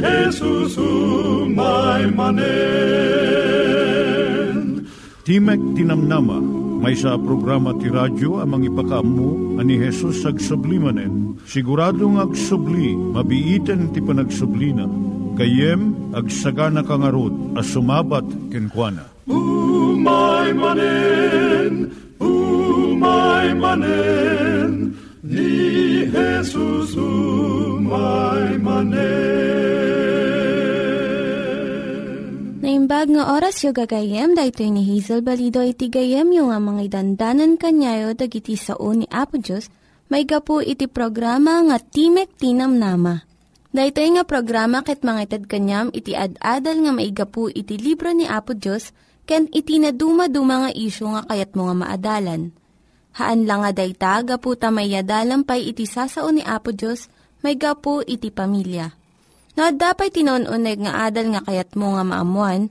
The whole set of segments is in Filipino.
Jesus umay manen Timek Tinamnama, may sa programa ti radyo amang ipakaammo ani Hesus ag sublimanen. Siguradong ag subli, mabiiten ti panagsublina. Kayem ag sagana kangarot as sumabat kenkwana. Umay manen, umay manen, ni Jesus umay manen. Naimbag nga oras yung gagayem, dahito ni Hazel Balido iti gayem yung nga mga dandanan kanyayo dagiti sao ni Apo Diyos, may gapu iti programa nga Timek Tinam Nama. Dahito nga programa ket mga itad kanyam iti ad-adal nga maigapu iti libro ni Apo Diyos, ken iti na dumaduma nga isyo nga kayat mga maadalan. Haan lang nga dayta, gapu tamay pay iti sasao ni Apo Diyos, may gapu iti pamilya No, dapat tinon-uneg nga adal nga kayat mo nga maamuan,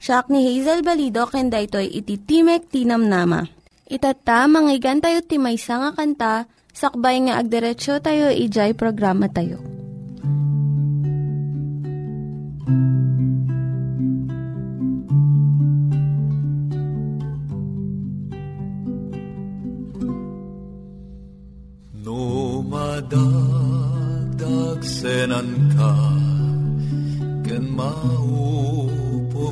Siya ni Hazel Balido, ken daytoy iti Timek Tinam Nama. Itata, manggigan tayo timaysa nga kanta, sakbay nga agderetsyo tayo, ijay programa tayo. No madan Agsenan ka, ken maupo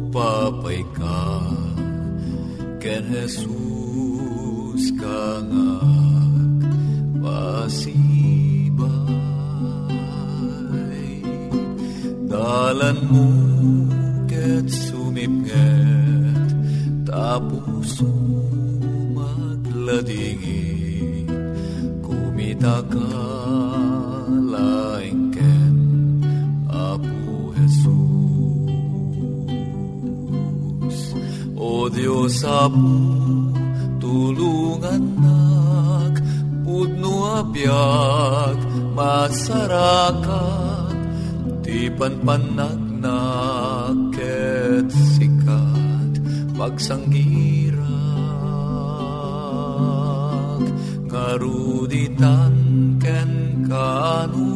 papay ka, ken Jesus ka nga pasibay. Dalan mo ket sumipnget, tapos magladingin, kumita ka Diyos apo, tulungan nak, pudno abiyag, masarakat, di panpanagnak, ket sikat, pagsanggirak, ngaruditan ken kanuman,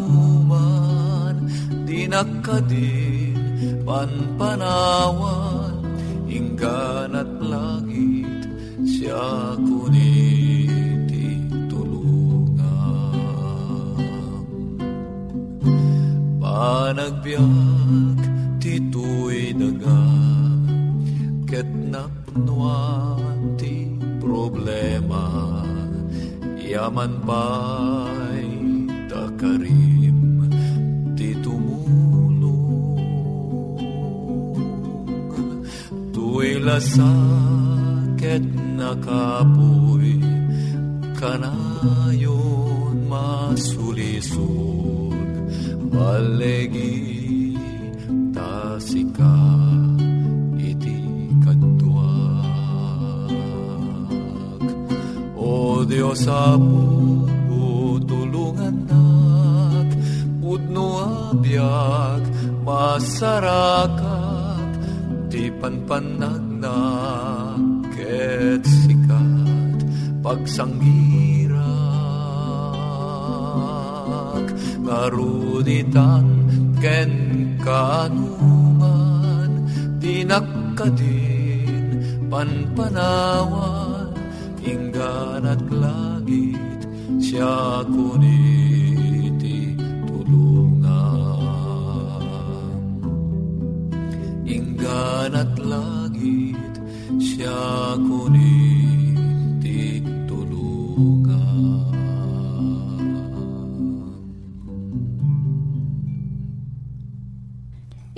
di nakadin, panpanawan, inggan at langit siya kuniti tulungan. Panagbiag tituy daga. Ket napnuan ti problema. Yaman pa'y takarim ti lasakit na kapoy kanayon masulisog balegi tasika iti kadwag O Diyos apo tulungan nak pudno abiyag masarakat ti panpanag pagsanggirak ngaruditan ken kanuman dinakadin panpanawan inggan at langit siya kuniti tulungan inggan at langit siya kunin.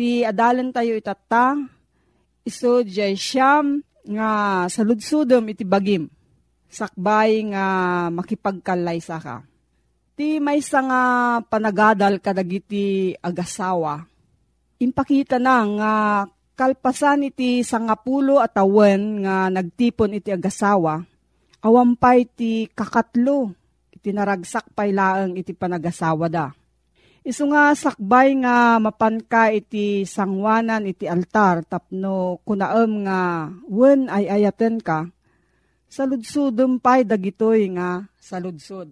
Ti adalan tayo itata, iso jay siyam nga saludsudom iti bagim. Sakbay nga makipagkalay sa ka. Ti may nga panagadal kadagiti agasawa. Impakita na nga kalpasan iti sangapulo at awen nga nagtipon iti agasawa awampay ti kakatlo, iti naragsak pay laeng iti panagasawa da. Isu nga sakbay nga mapanka iti sangwanan iti altar tapno kunaem nga wen ay ayaten ka, saludsudem pay dagitoy nga saludsud.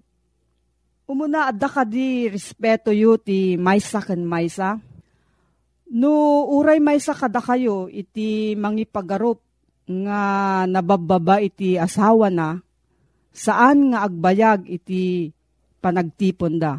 Umuna adda ka di respeto yu ti maysa ken maysa. No uray maysa kada kayo iti mangipagarup nga nabababa iti asawa na, saan nga agbayag iti panagtipon da.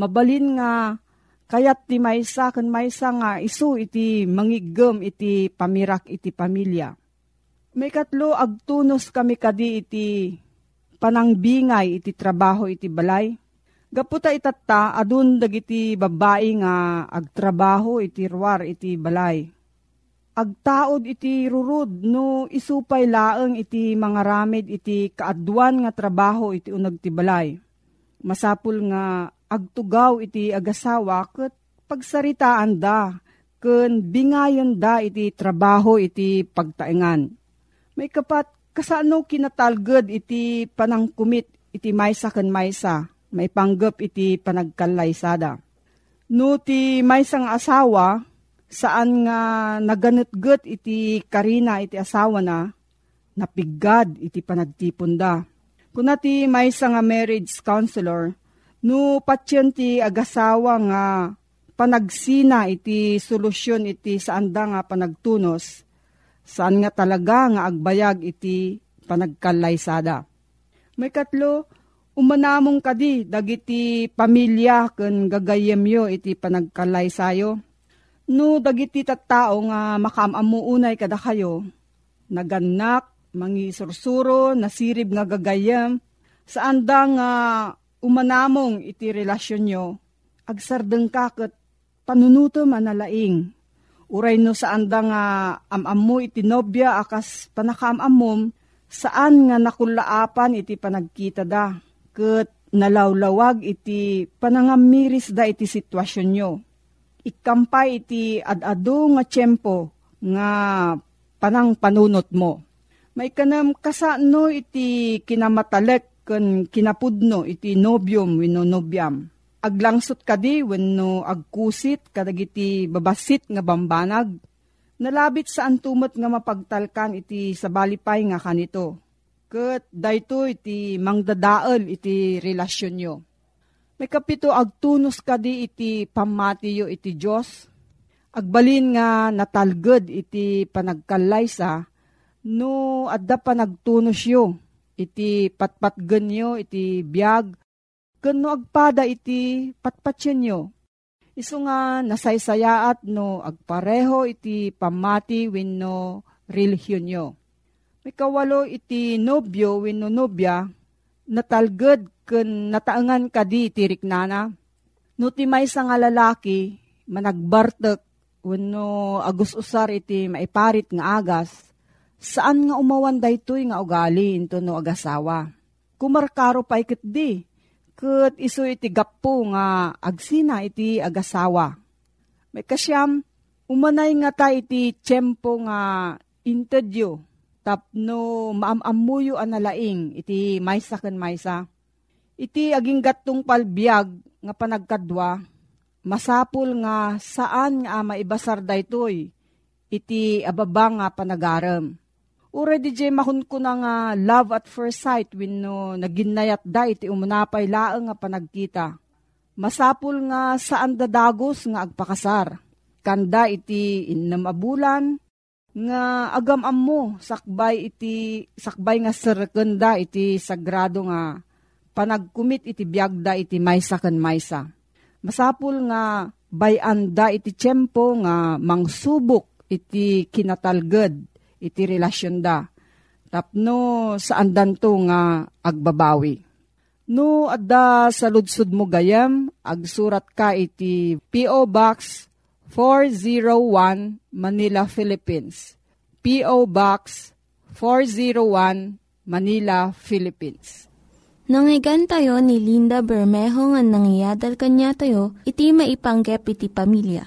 Mabalin nga kayat ti maysa kan maysa nga isu iti mangigem iti pamirak iti pamilya. May katlo agtunos kami kadi iti panangbingay iti trabaho iti balay. Gaputa itatta adun dagiti babae nga agtrabaho iti ruwar iti balay agtaod iti rurud no isupay laeng iti mga ramid iti kaadwan nga trabaho iti unag ti balay. Masapul nga agtugaw iti agasawa ket pagsaritaan da ken bingayon da iti trabaho iti pagtaengan. May kapat kasano kinatalged iti panangkumit iti maysa ken maysa may panggap iti panagkalaysada. No ti maysang asawa saan nga naganetget iti karina iti asawa na, napigad iti panagtipon da. Kuna ti may nga marriage counselor, no patyon ti agasawa nga panagsina iti solusyon iti saan da nga panagtunos, saan nga talaga nga agbayag iti panagkalaysada. May katlo, umanamong kadi dagiti pamilya ken gagayemyo iti panagkalaysayo No, dagiti tattao nga makamamuunay kada kayo, naganak, mangi nasirib nga gagayam, saan da nga umanamong iti relasyon nyo, agsardeng kakot, panunuto manalaing. Uray no saan da nga amam mo iti nobya akas panakamamom, saan nga nakulaapan iti panagkita da, ket nalawlawag iti panangamiris da iti sitwasyon nyo ikampay iti adado nga tiyempo nga panang panunot mo. May kanam kasano iti kinamatalek ken kinapudno iti nobyom wenno nobyam. Aglangsot kadi wenno agkusit kadagiti babasit nga bambanag. Nalabit sa antumot nga mapagtalkan iti sabalipay nga kanito. Ket dayto iti mangdadael iti relasyon nyo may kapito agtunos kadi iti pamatiyo iti Diyos. Agbalin nga natalged iti panagkalaysa no adda pa nagtunos yo iti patpatgen yo iti biyag ken no agpada iti patpatyen yo. Isu nga nasaysayaat no agpareho iti pamati wenno relihiyon yo. May kawalo iti nobyo wenno nobya natalged ken nataangan kadi tirik nana. No ti may nga lalaki, managbartek, wano agus usar iti maiparit nga agas, saan nga umawan daytoy nga ugali into no agasawa. Kumarkaro pa ikit di, ket iso iti gapo nga agsina iti agasawa. May kasyam, Umanay nga ta iti tiyempo nga interview tapno maamamuyo analaing iti maysa ken maysa. Iti aging gatong palbiag nga panagkadwa, masapul nga saan nga maibasar daytoy iti ababa nga panagaram. Di jay mahun ko na nga love at first sight when no naginayat da iti umunapay laeng nga panagkita. Masapul nga saan dadagos nga agpakasar kanda iti innamabulan, nga agam mo sakbay iti sakbay nga serkenda iti sagrado nga panagkumit iti biagda iti maysa ken maysa. Masapul nga bayanda iti tiyempo nga mangsubok iti kinatalged iti relasyon da. Tapno saan danto nga agbabawi. No adda sa ludsud mo gayam, agsurat ka iti P.O. Box 401 Manila, Philippines. P.O. Box 401 Manila, Philippines. Nangyigan tayo ni Linda Bermejo nga nangyadal kanya tayo, iti maipanggep iti pamilya.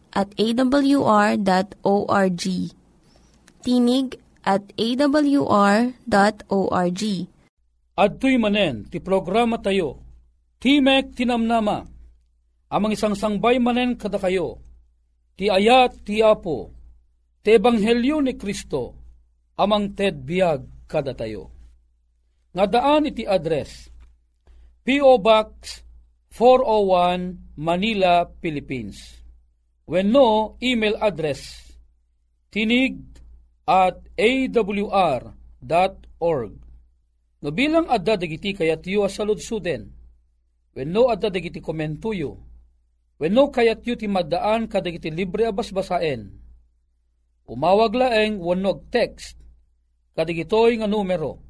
at awr.org. Tinig at awr.org. At manen, ti programa tayo, Timek tinamnama, amang isang sangbay manen kada kayo, ti ayat ti apo, ti ebanghelyo ni Kristo, amang ted biag kada tayo. Nga daan iti address, P.O. Box 401 Manila, Philippines. When no, email address, tinig at awr.org. No bilang adda dagiti kayat yu asalud suden, Wenno adda dagiti komentuyo. Wenno kayat yu ti maddaan kadagiti libre abas basaen. Umawag laeng wenno text kadagitoy nga numero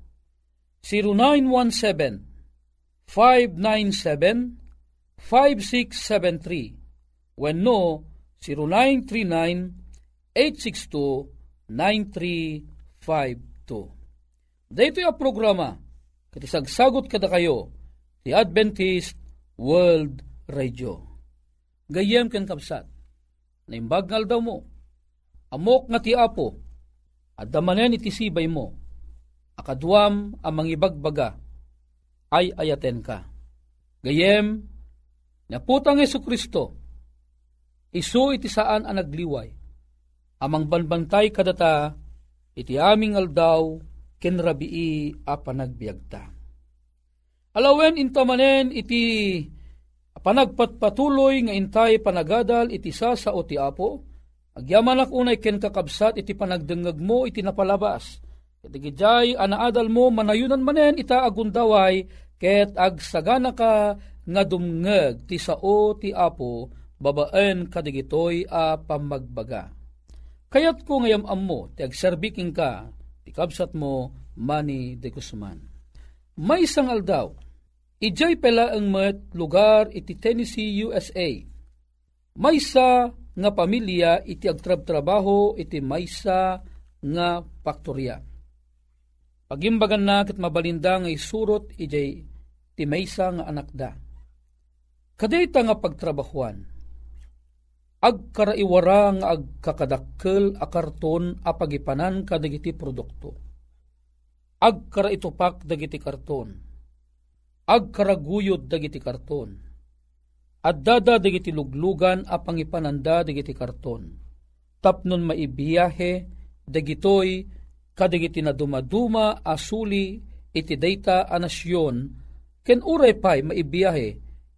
0917 597 5673 wenno 0939 862 9352. Dito yung programa, katisagsagot kada kayo, ti Adventist World Radio. Gayem ken kapsat, na imbagnal daw mo, amok nga ti apo, at damanen iti sibay mo, akadwam amang ibagbaga, ay ayaten ka. Gayem, naputang Yesu Kristo, isu iti saan ang nagliway, amang banbantay kadata, iti aming aldaw, kenrabii a panagbiagta. Alawen intamanen iti panagpatpatuloy nga intay panagadal iti sa sa o ti apo, agyaman unay ken kakabsat iti panagdengag mo iti napalabas. Iti gijay anaadal mo manayunan manen ita agundaway ket agsagana ka nga dumngeg ti sao ti apo babaen kadigitoy a pamagbaga. Kayat ko ngayam ammo ti agserbiking ka ti kabsat mo Manny de Guzman. May isang aldaw, ijay pela ang met lugar iti Tennessee, USA. Maysa nga pamilya iti agtrab-trabaho iti maysa nga faktorya. Pagimbagan na kat mabalinda nga isurot ijay ti maysa nga anak da. Kadayta nga pagtrabahuan, agkaraiwara nga agkakadakkel a karton a pagipanan kadagiti produkto. Agkara itupak dagiti karton, agkaraguyod dagiti karton, addada dagiti luglugan a pangipananda dagiti karton, tapnon maibiyahe dagitoy kadagiti na dumaduma asuli iti dayta a nasyon, ken uray pay maibiyahe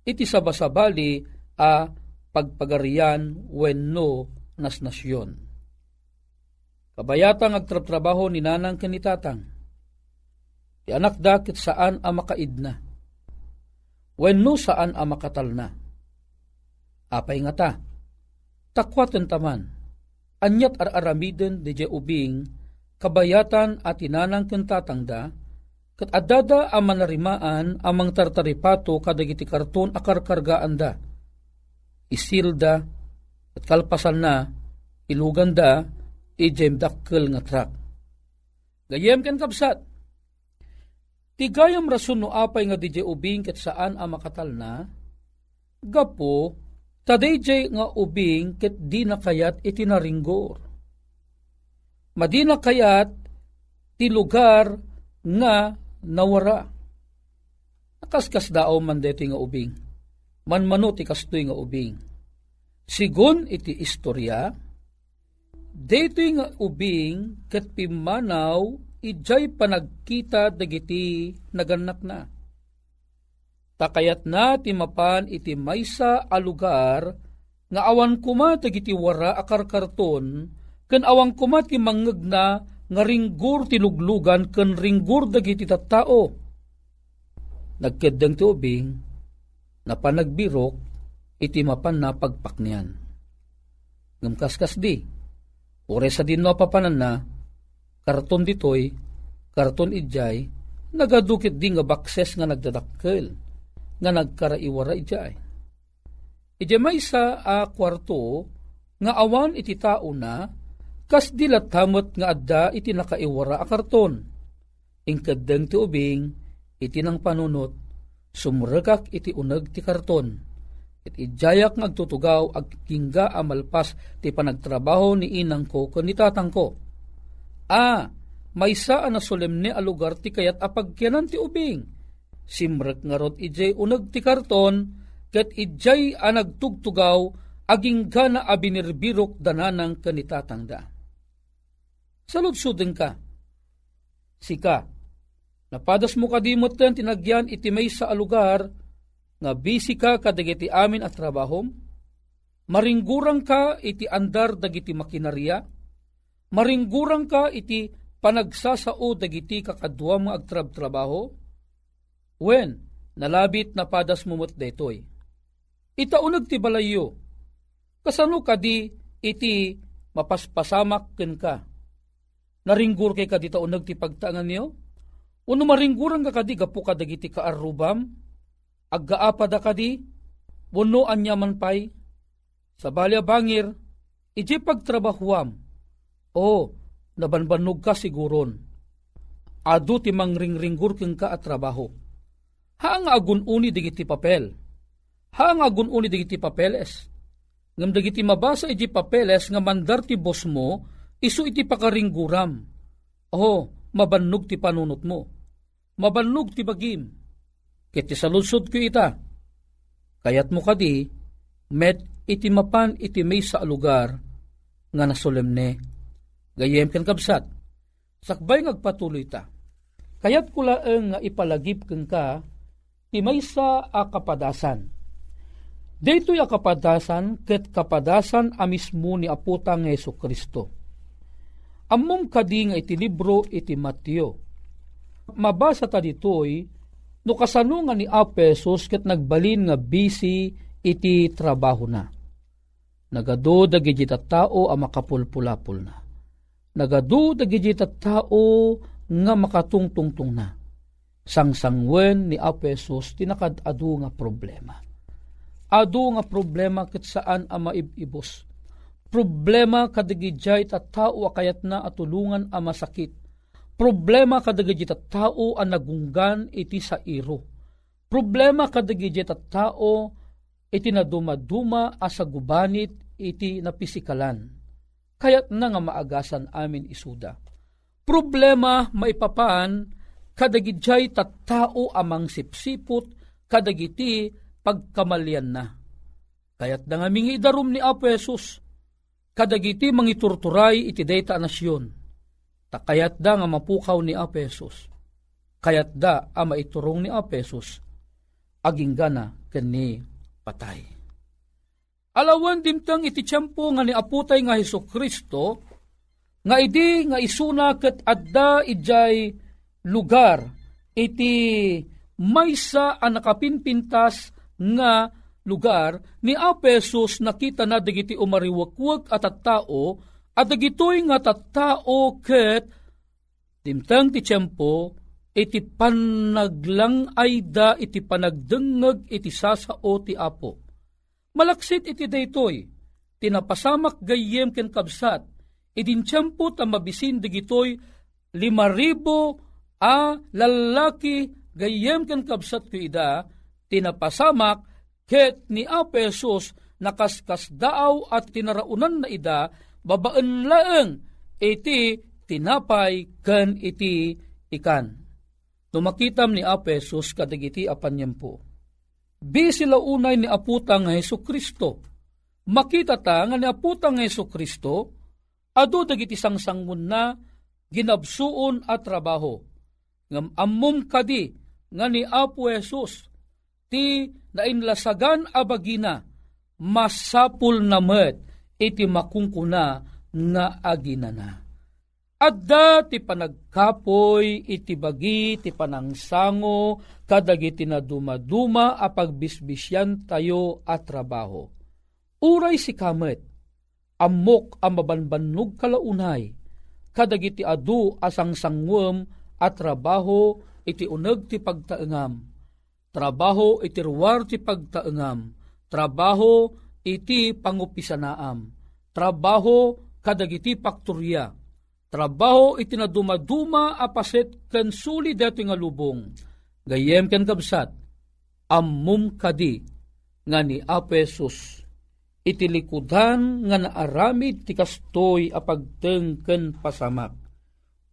iti sabasabali a pagpagarian wenno nas nasyon. Kabayatang agtratrabaho ni nanang kanitatang, Ti anak dakit saan a makaid na. Wenno saan a makatal na. Apay nga ta, takwaten taman, anyat ar-aramiden di ubing, kabayatan at inanang kentatangda, kat adada ang manarimaan amang tartaripato kadagiti karton akarkargaan da. Isilda at kalpasan na iluganda ijem dakkel nga trak. Gayem ken kapsat, Tigayam rason no apay nga DJ ubing ket saan ang makatal na, gapo, tadayjay nga ubing ket di na kayat itinaringgor. Madina kayat ti lugar nga nawara. Nakaskas dao man deti nga ubing. Manmano ti kastoy nga ubing. Sigun iti istorya, detoy nga ubing ket pimanaw ijay panagkita dagiti naganak na. Takayat na timapan iti maysa a lugar nga awan kuma dagiti wara akarkarton ken awan kuma ti mangeg na nga ringgur ti luglugan ken ringgur dagiti tattao. Nagkeddeng ti ubing na panagbirok iti mapan na pagpaknian. Ngamkaskas di, ore sa din no papanan na, karton ditoy, karton idjay, nagadukit di nga bakses nga nagdadakkel, nga nagkaraiwara idjay. Ije may sa a kwarto, nga awan iti tao na, kas dilatamot nga adda iti nakaiwara a karton. Ingkadeng ti ubing, iti nang panunot, sumregak iti uneg ti karton. It ijayak nga agtutugaw ag kingga amalpas ti panagtrabaho ni inang ko ken ni tatang ko A. May saan na solemne a lugar ti kayat apagkyanan ti ubing. Simrek nga rot ijay unag ti karton, ket ijay a nagtugtugaw, aging gana a binirbirok dananang kanitatangda. Saludsuden ka. Sika, napadas mo kadimot ten tinagyan iti may sa lugar, nga bisi ka kadagiti amin at trabahom, maringgurang ka iti andar dagiti makinarya, maringgurang ka iti panagsasao dagiti kakadwa mga agtrab-trabaho? When, nalabit na padas mumot detoy. Itaunag ti balayo, kasano ka di iti mapaspasamak ken ka. Naringgur kay ka di taunag ti pagtangan niyo? Uno maringguran ka kadi gapu ka dagiti kaarubam? Aggaapada kadi? Uno anya man pay? Sa balya bangir, iti pagtrabahuam, o, nabanbanog ka siguron. Adu ti mangringringgur keng ka at trabaho. Haang agununi digiti papel. Haang agununi digiti papeles. Ngam digiti mabasa iti papeles nga mandar ti boss mo, isu iti pakaringguram. Oh, mabannog ti panunot mo. Mabannog ti bagim. Kiti saludsod ko ita. Kayat mo kadi, met iti mapan iti may sa lugar nga nasolemne Gayem ken kabsat, sakbay ngagpatuloy ta. Kayat kula nga ipalagip ken ka, ti maysa a kapadasan. Daytoy a kapadasan ket kapadasan a mismo ni aputang Heso Kristo. Ammom kadi nga iti libro iti Mateo. Mabasa ta ditoy no kasano nga ni Apesos ket nagbalin nga busy iti trabaho na. Nagado dagiti tao a makapulpulapul na nagadu dagiti tao nga makatungtungtong na. Sangsangwen ni Apesos tinakad adu nga problema. Adu nga problema ket saan a maibibos. Problema kadagijay ta tao akayat na atulungan a masakit. Problema kadagijay ta tao a nagunggan iti sa iro. Problema kadagijay ta tao iti nadumaduma asa gubanit iti napisikalan kayat na nga maagasan amin isuda. Problema maipapaan kadagidjay tattao amang sipsipot kadagiti pagkamalyan na. Kayat na nga mingi darum ni Apo Jesus, kadagiti mangiturturay iti dayta nasyon. Takayat da nga mapukaw ni Apo Jesus. Kayat da ama iturong ni Apo Jesus, aging gana kani patay. Alawan dimtang iti tiyempo nga ni aputay nga Heso Kristo, nga idi nga isuna ket adda ijay lugar iti maysa a nakapinpintas nga lugar ni Apesos nakita na digiti umariwakwag at at tao At dagitoy nga tattao ket dimtang ti tiyempo iti panaglang ay da iti panagdengeg iti sasao ti apo. Malaksit iti daytoy, tinapasamak gayem ken kabsat, idin tiyempo ta mabisin digitoy lima ribo a lalaki gayem ken kabsat ko ida, tinapasamak ket ni Apo Jesus nakaskas daaw at tinaraunan na ida babaan laeng iti tinapay ken iti ikan. Numakitam ni Apesos kadagiti apan po. Bi sila unay ni aputang Heso Kristo. Makita ta nga ni aputang Heso Kristo, ado dagiti sangsangun na ginabsuon at trabaho. Ngam ammum kadi nga ni Apo Jesus ti nainlasagan abagina masapul na met iti makungkuna nga aginana. Adda ti panagkapoy iti bagi ti panangsango kadagiti na dumaduma a pagbisbisyan tayo at trabaho. Uray si kamet, amok ang mabanbanog kalaunay, kadagiti adu asang sangwem at trabaho iti uneg ti pagtaengam. Trabaho iti ruwar ti pagtaengam. Trabaho iti pangupisanaam. Trabaho kadagiti pakturya. Trabaho iti na dumaduma apaset ken suli deto nga lubong. Gayem ken kabsat, ammum kadi nga ni Apesus iti likudan nga naaramid ti kastoy apagteng ken pasamak.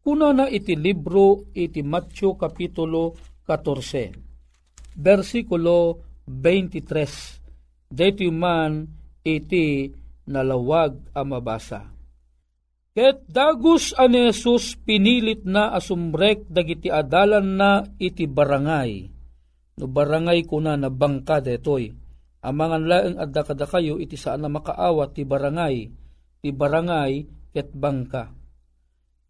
Kuna na iti libro iti Matthew Kapitulo 14, versikulo 23, dito man iti nalawag a mabasa. Ket dagus ani Jesus pinilit na asumrek dagiti adalan na iti barangay. No barangay kuna na bangka detoy. Amangan laeng adda kada kayo iti saan na makaawat ti barangay. Ti barangay ket bangka.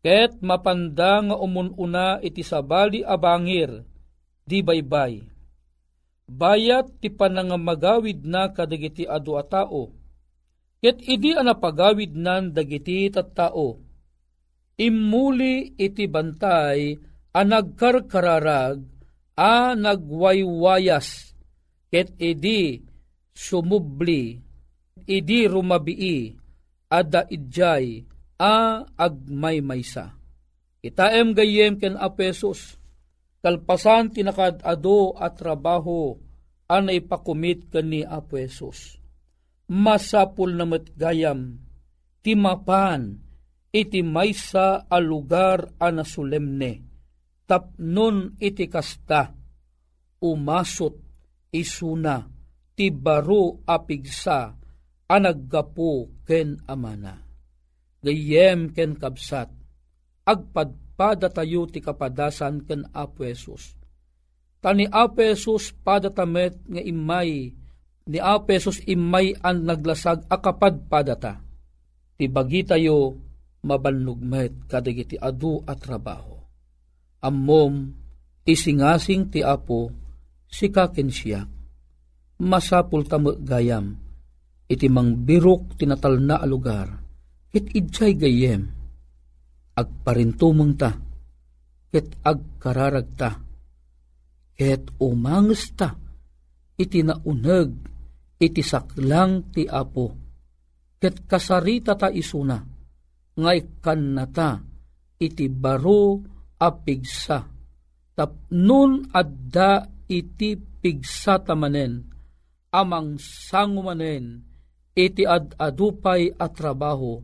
Ket mapanda nga umununa iti sabali abangir di baybay. Bayat ti panangamagawid na kadagiti adu a tao Ket idi anapagawid nan dagiti tattao. Immuli iti bantay a nagkarkararag a nagwaywayas ket idi sumubli idi rumabii ada idjay a agmaymaysa. Itaem gayem ken apesos kalpasan tinakad ado at trabaho anay pakumit ken ni apesos masapul na matgayam, timapan, iti maysa a lugar a nasulemne, tapnon iti kasta, umasot isuna, ti baro apigsa, a naggapo ken amana. Gayem ken kabsat, agpadpada tayo ti kapadasan ken Apo Jesus. Tani Apo Jesus padatamet nga imay ni Apesos imay an naglasag akapad padata. Ti bagi tayo mabalnugmet kadagiti adu at trabaho. Ammom isingasing ti Apo si kaken siya. Masapul tamo gayam iti mang birok tinatal na alugar ket idjay gayem agparintumeng ta ket agkararag ta ket umanges ta iti nauneg iti saklang ti apo. Ket kasarita ta isuna, ngay kannata iti baro apigsa. Tapnun adda iti pigsa tamanen, amang sangumanen, iti ad-adupay at trabaho,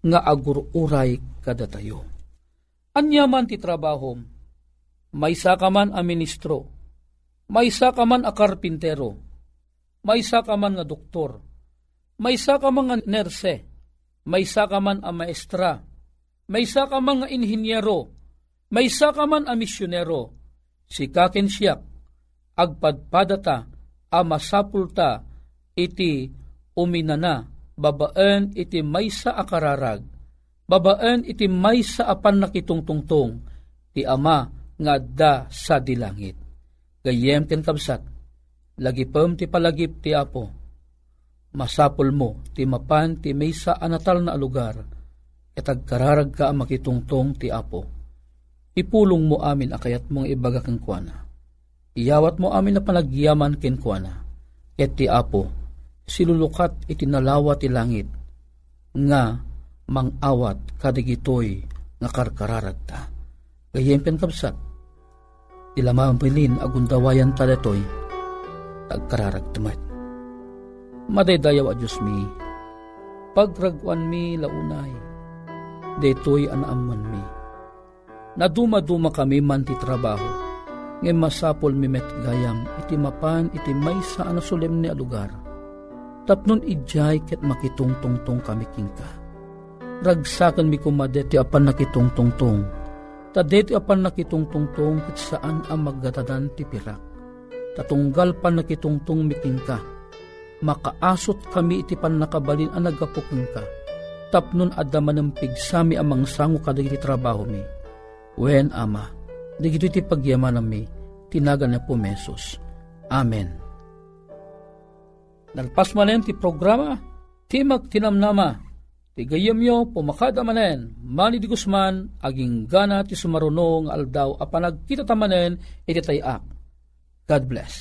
nga agururay kada tayo. Anyaman ti trabaho, may sakaman a ministro, may sakaman a karpintero, may ka man nga doktor, may ka man nga nerse, may ka man a maestra, may ka man nga inhinyero, may ka man a misyonero, si kaken siyak, agpadpadata, a masapulta, iti uminana, babaan iti maysa akararag, babaan iti maysa apan nakitungtungtong, ti ama nga da sa dilangit. Gayem ken kabsat, lagipem ti palagip ti apo. Masapol mo, ti mapan ti maysa anatal na lugar, Katag kararag ka makitungtong ti Apo. Ipulong mo amin akayat mong ibaga kang kuana. Iyawat mo amin na panagyaman ken kuana. Ket ti Apo, silulukat itinalawa ti langit, nga mangawat kadigitoy nga karkararag ta. Gayem penkabsat, ilamambilin agundawayan taletoy, tagkararag tamat. Madaydayaw a Diyos mi, pagragwan mi launay, detoy anaaman mi. Naduma-duma kami man ti trabaho, ngay masapol mi met gayam, iti mapan iti may sa ano solemne a lugar. Tapnon ijay ket makitungtungtong kami kingka. Ragsakan mi kumade ti apan nakitungtungtong, ta deti apan nakitungtungtong kit saan ang magdatadan ti pirak. Tatunggal pan nakitungtong mi kingka, makaasot kami iti pan nakabalin ang nagapukong ka. Tapnon adaman ng pigsami amang sango kadagiti trabaho mi. Wen ama, digito iti pagyaman mi, tinaga na po mesos. Amen. Nalpas manen ti programa, Timak Tinamnama, ti gayemyo pumakada manen, mani di Guzman, aging gana ti sumarunong aldaw a panagkita tamanen, iti tayak. God bless.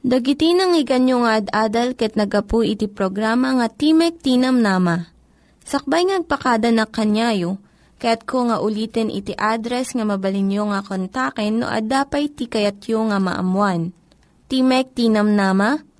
Dagiti nang iganyo nga ad-adal ket nagapu iti programa nga Timek Tinam Nama. Sakbay ngagpakada na kanyayo, ket ko nga ulitin iti address nga mabalinyo nga kontaken no ad-dapay ti kayatyo nga maamuan. Timek Tinam Nama,